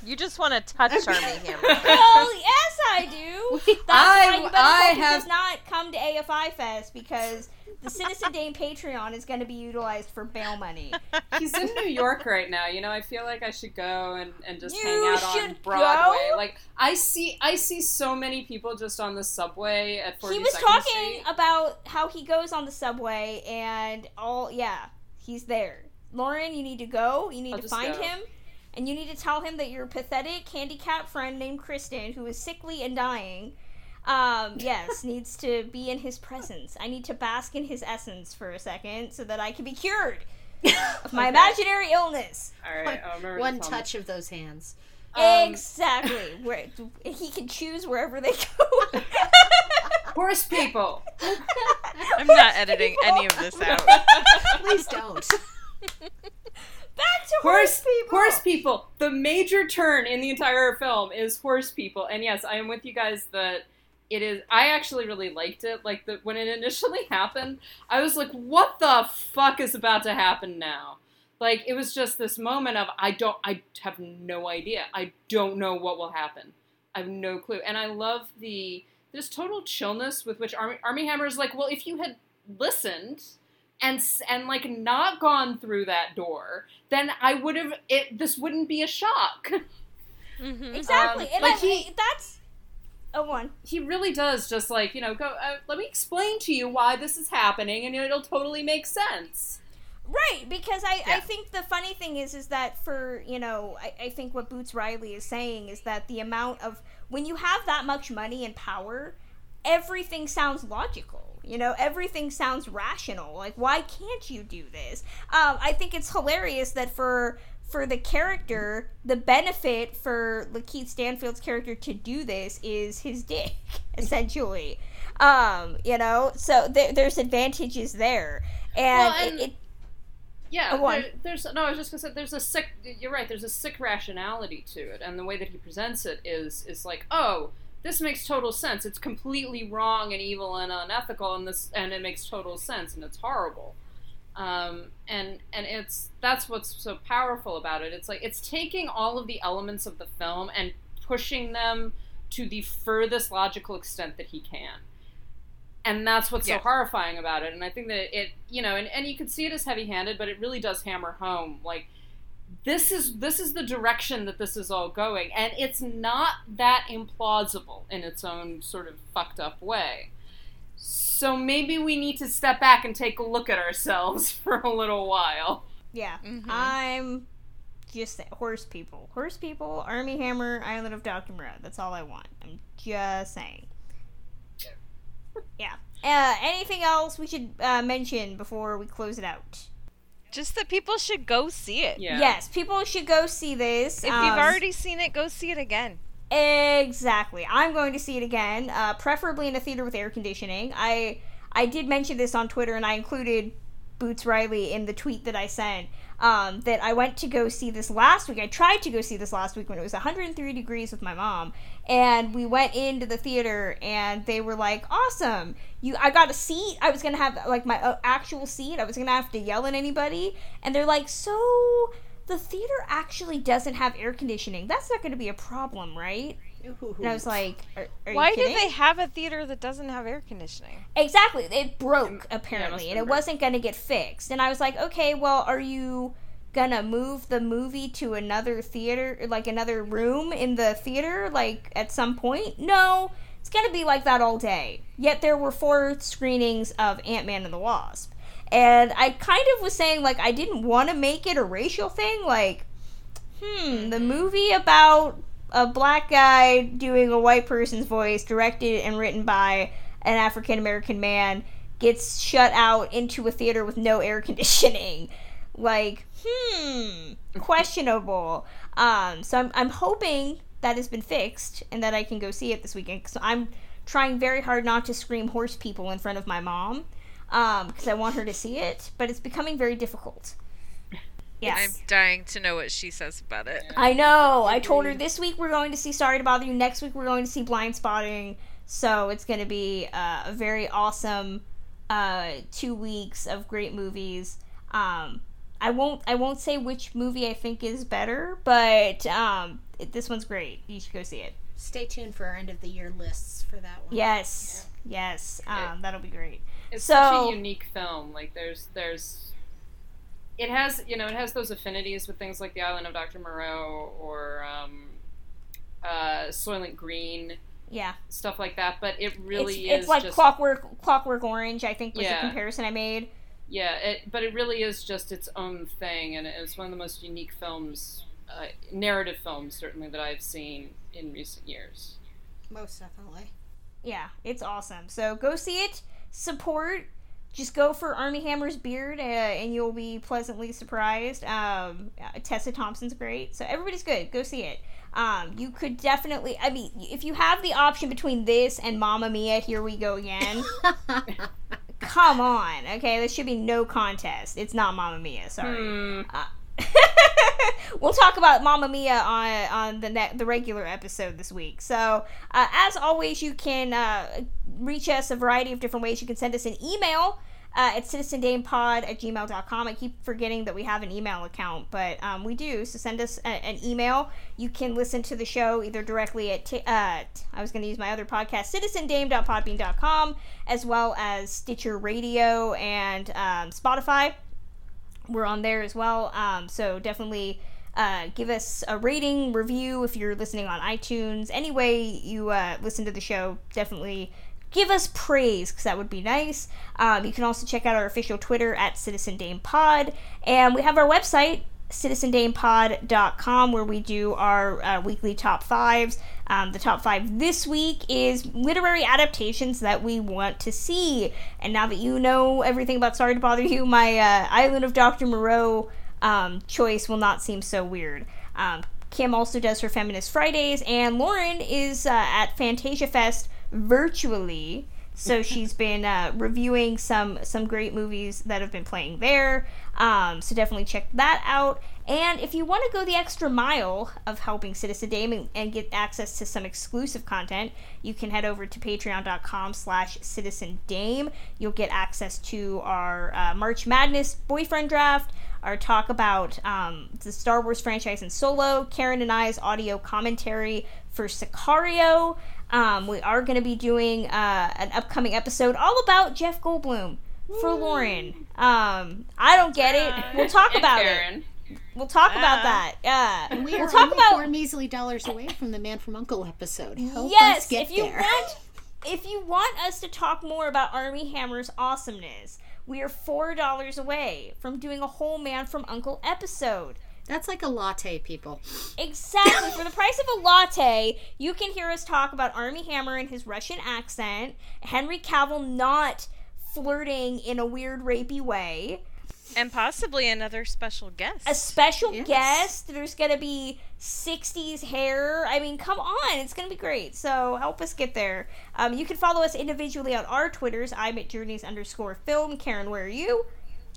You just want to touch Armie Hammer.
well, yes, I do. That's
I-
why you better
I
hope
have-
does not come to AFI Fest because the Citizen Dame Patreon is going to be utilized for bail money.
He's in New York right now. You know, I feel like I should go and, and just
You
hang out on Broadway.
go?
Like I see I see so many people just on the subway at 42nd
he was
Street.
talking about how he goes on the subway and all. Yeah, he's there. Lauren, you need to go. You need
I'll
to find
go.
him. And you need to tell him that your pathetic handicapped friend named Kristen, who is sickly and dying, um, yes, needs to be in his presence. I need to bask in his essence for a second so that I can be cured of my
Okay.
imaginary illness.
All right, I'll remember to
One
tell
touch of those hands.
exactly. Where he can choose wherever they go.
Horse people.
I'm not editing any of this out.
Please don't.
Back to
horse people. Horse people. The major turn in the entire film is horse people, and yes, I am with you guys that it is. I actually really liked it. Like the when it initially happened, I was like, "What the fuck is about to happen now?" Like it was just this moment of I don't. I have no idea. I don't know what will happen. I have no clue, and I love the this total chillness with which Armie, Armie Hammer is like, "Well, if you had listened." And and like not gone through that door, then I would have it. This wouldn't be a shock.
Exactly.
Um,
and
like
I,
he-
that's a one.
He really does just like you know go. Uh, let me explain to you why this is happening, and it'll totally make sense.
Right, because I, I think the funny thing is is that for you know I, I think what Boots Riley is saying is that the amount of when you have that much money and power, everything sounds logical. You know, everything sounds rational. Like, why can't you do this? Um, I think it's hilarious that for for the character, the benefit for Lakeith Stanfield's character to do this is his dick, essentially. Um, you know, so there, there's advantages there, and,
Well, and-
it, it
Yeah,
Oh,
there- there's no. I was just gonna say there's a sick. You're right. There's a sick rationality to it, and the way that he presents it is is like, oh, this makes total sense. It's completely wrong and evil and unethical, and this and it makes total sense, and it's horrible. Um, and and it's that's what's so powerful about it. It's like it's taking all of the elements of the film and pushing them to the furthest logical extent that he can and that's what's
Yeah.
so horrifying about it and i think that it you know and, and you can see it as heavy handed but it really does hammer home like this is this is the direction that this is all going and it's not that implausible in its own sort of fucked up way so maybe we need to step back and take a look at ourselves for a little while
Yeah, I'm just say- horse people, horse people, Armie Hammer, Island of Doctor Moreau. That's all I want. I'm just saying. Yeah. Uh, anything else we should uh, mention before we close it out?
Just that people should go see it.
Yes, people should go see this.
If
Um,
you've already seen it, go see it again.
Exactly. I'm going to see it again, uh, preferably in a theater with air conditioning. I I did mention this on Twitter, and I included Boots Riley in the tweet that I sent. Um, that I went to go see this last week. I tried to go see this last week when it was 103 degrees with my mom, and we went into the theater, and they were like, "Awesome! You, I got a seat. I was gonna have like my uh, actual seat. I was gonna have to yell at anybody." And they're like, "So." The theater actually doesn't have air conditioning. That's not going to be a problem, right? And I was like, are, are
Why
you
do they have a theater that doesn't have air conditioning?
Exactly. It broke
must
apparently,
have
and it
been
wasn't going to get fixed. And I was like, okay, well, are you gonna move the movie to another theater, like another room in the theater, like at some point? No, it's gonna be like that all day. Yet there were four screenings of Ant Man and the Wasp, and I kind of was saying like I didn't want to make it a racial thing, like. Hmm, the movie about a black guy doing a white person's voice, directed and written by an African American man, gets shut out into a theater with no air conditioning. Like, hmm, questionable. Um, so I'm, I'm hoping that has been fixed and that I can go see it this weekend. So I'm trying very hard not to scream horse people in front of my mom because I want her to see it, but it's becoming very difficult. Yes.
I'm dying to know what she says about it.
I know. I told her this week we're going to see Sorry to Bother You. Next week we're going to see Blindspotting. So it's going to be uh, a very awesome uh, two weeks of great movies. Um, I won't. I won't say which movie I think is better, but um, it, this one's great. You should go see it.
Stay tuned for our end of the year lists for that one.
Yes. Yes. Um, that'll be great.
It's
so,
such a unique film. Like there's there's it has you know it has those affinities with things like the Island of Dr. Moreau or um, uh, Soylent Green,
Yeah.
stuff like that. But it really
it's,
is
it's like
just
Clockwork Clockwork Orange. I think was
Yeah.
the comparison I made.
yeah. It, but it really is just its own thing, and it's one of the most unique films uh, narrative films certainly that I've seen in recent years.
Most definitely.
Yeah, it's awesome. So go see it. Support. Just go for Armie Hammer's beard, uh, and you'll be pleasantly surprised. Um, uh, Tessa Thompson's great, so everybody's good. Go see it. Um, you could definitely. I mean, if you have the option between this and Mamma Mia, here we go again. come on, okay? this should be no contest. It's not Mamma Mia. Sorry. Uh, we'll talk about Mamma Mia on on the ne- the regular episode this week. So, uh, as always, you can uh, reach us a variety of different ways. You can send us an email uh, at citizendamepod at gmail.com. I keep forgetting that we have an email account, but um, we do. So send us a- an email. You can listen to the show either directly at, t- uh, I was going to use my other podcast, citizendame.podbean.com, as well as Stitcher Radio and um, Spotify. We're on there as well. Um, so definitely uh, give us a rating, review if you're listening on iTunes. Any way you uh, listen to the show, definitely give us praise because that would be nice. Um, you can also check out our official Twitter at Citizen Dame Pod, and we have our website citizendamepod.com where we do our uh, weekly top fives. Um, the top five this week is literary adaptations that we want to see. And now that you know everything about Sorry to Bother You, my uh, Island of Dr. Moreau um, choice will not seem so weird. Um, Kim also does her Feminist Fridays, and Lauren is uh, at Fantasia Fest virtually. So she's been uh, reviewing some some great movies that have been playing there. Um, so definitely check that out. And if you want to go the extra mile of helping Citizen Dame and, and get access to some exclusive content, you can head over to patreon.com slash citizen dame. You'll get access to our uh, March Madness boyfriend draft, our talk about um, the Star Wars franchise and Solo, Karen and I's audio commentary for Sicario. Um, we are going to be doing uh, an upcoming episode all about Jeff Goldblum for Lauren. Um, I don't get it. We'll talk about
Karen.
it. We'll talk about that. Yeah,
And we
we'll
are
talk
only
about
four measly dollars away from the Man from Uncle episode. Help
yes.
us get
if you
there.
want, if you want us to talk more about Armie Hammer's awesomeness, we are four dollars away from doing a whole Man from Uncle episode.
That's like a latte, people.
Exactly. For the price of a latte, you can hear us talk about Armie Hammer and his Russian accent, Henry Cavill not flirting in a weird rapey way,
And possibly another special guest.
a special
Yes.
guest. There's gonna be '60s hair. I mean, come on, it's gonna be great. So help us get there. Um, you can follow us individually on our Twitters. I'm at Journeys underscore Film. Karen, where are you?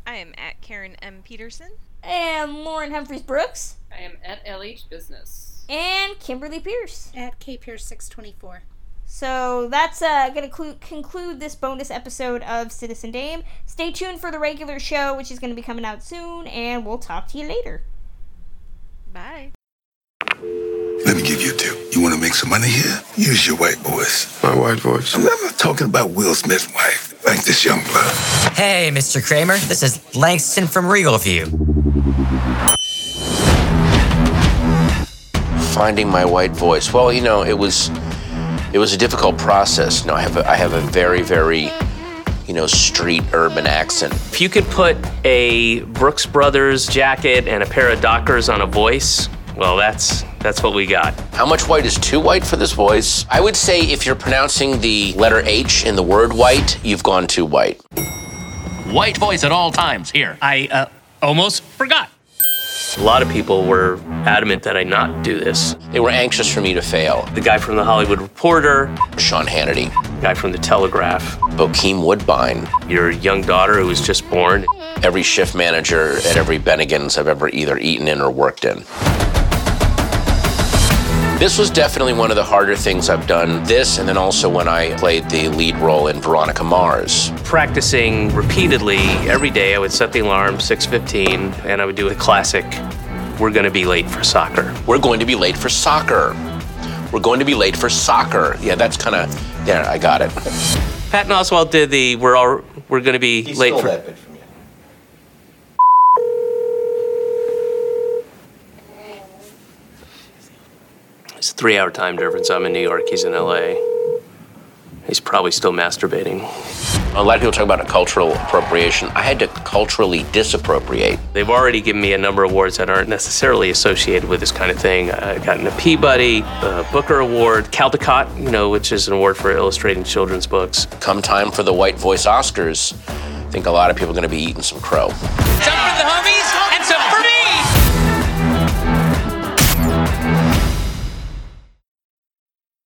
I am at Karen M. Peterson.
And Lauren Humphreys Brooks
I am at LH Business.
and Kimberly Pierce.
At K Pierce 624.
So that's uh, going to clu- conclude this bonus episode of Citizen Dame. Stay tuned for the regular show, which is going to be coming out soon, and we'll talk to you later.
Bye.
Let me give you a tip. You want to make some money here? Use your white voice.
My white voice.
I'm not talking about Will Smith's wife, like this young blood.
Hey, Mr. Kramer, this is Langston from Regal View.
finding my white voice. Well, you know, it was it was a difficult process. You know, I have a, I have a very very you know street urban accent.
If you could put a Brooks Brothers jacket and a pair of Dockers on a voice, well, that's that's what we got.
How much white is too white for this voice? I would say if you're pronouncing the letter H in the word white, you've gone too white.
White voice at all times. Here, I uh, almost forgot.
A lot of people were adamant that I not do this.
They were anxious for me to fail.
The guy from the Hollywood Reporter,
Sean Hannity,
guy from the Telegraph,
Bokeem Woodbine,
your young daughter who was just born.
every shift manager at every Bennigan's I've ever either eaten in or worked in. This was definitely one of the harder things I've done. This, and then also when I played the lead role in Veronica Mars.
Practicing repeatedly every day, I would set the alarm 6:15, and I would do a classic. We're gonna be late for soccer.
We're going to be late for soccer. We're going to be late for soccer. Yeah, that's kind of, yeah, I got it.
Patton Oswalt did the "We're all we're gonna be late for."
bit from you.
It's a three-hour time difference. I'm in New York. He's in L.A. He's probably still masturbating.
A lot of people talk about a cultural appropriation. I had to culturally disappropriate.
They've already given me a number of awards that aren't necessarily associated with this kind of thing. I've gotten a Peabody, a Booker Award, Caldecott, you know, which is an award for illustrating children's books.
Come time for the White Voice Oscars, I think a lot of people are going to be eating some crow.
Jump for the homie.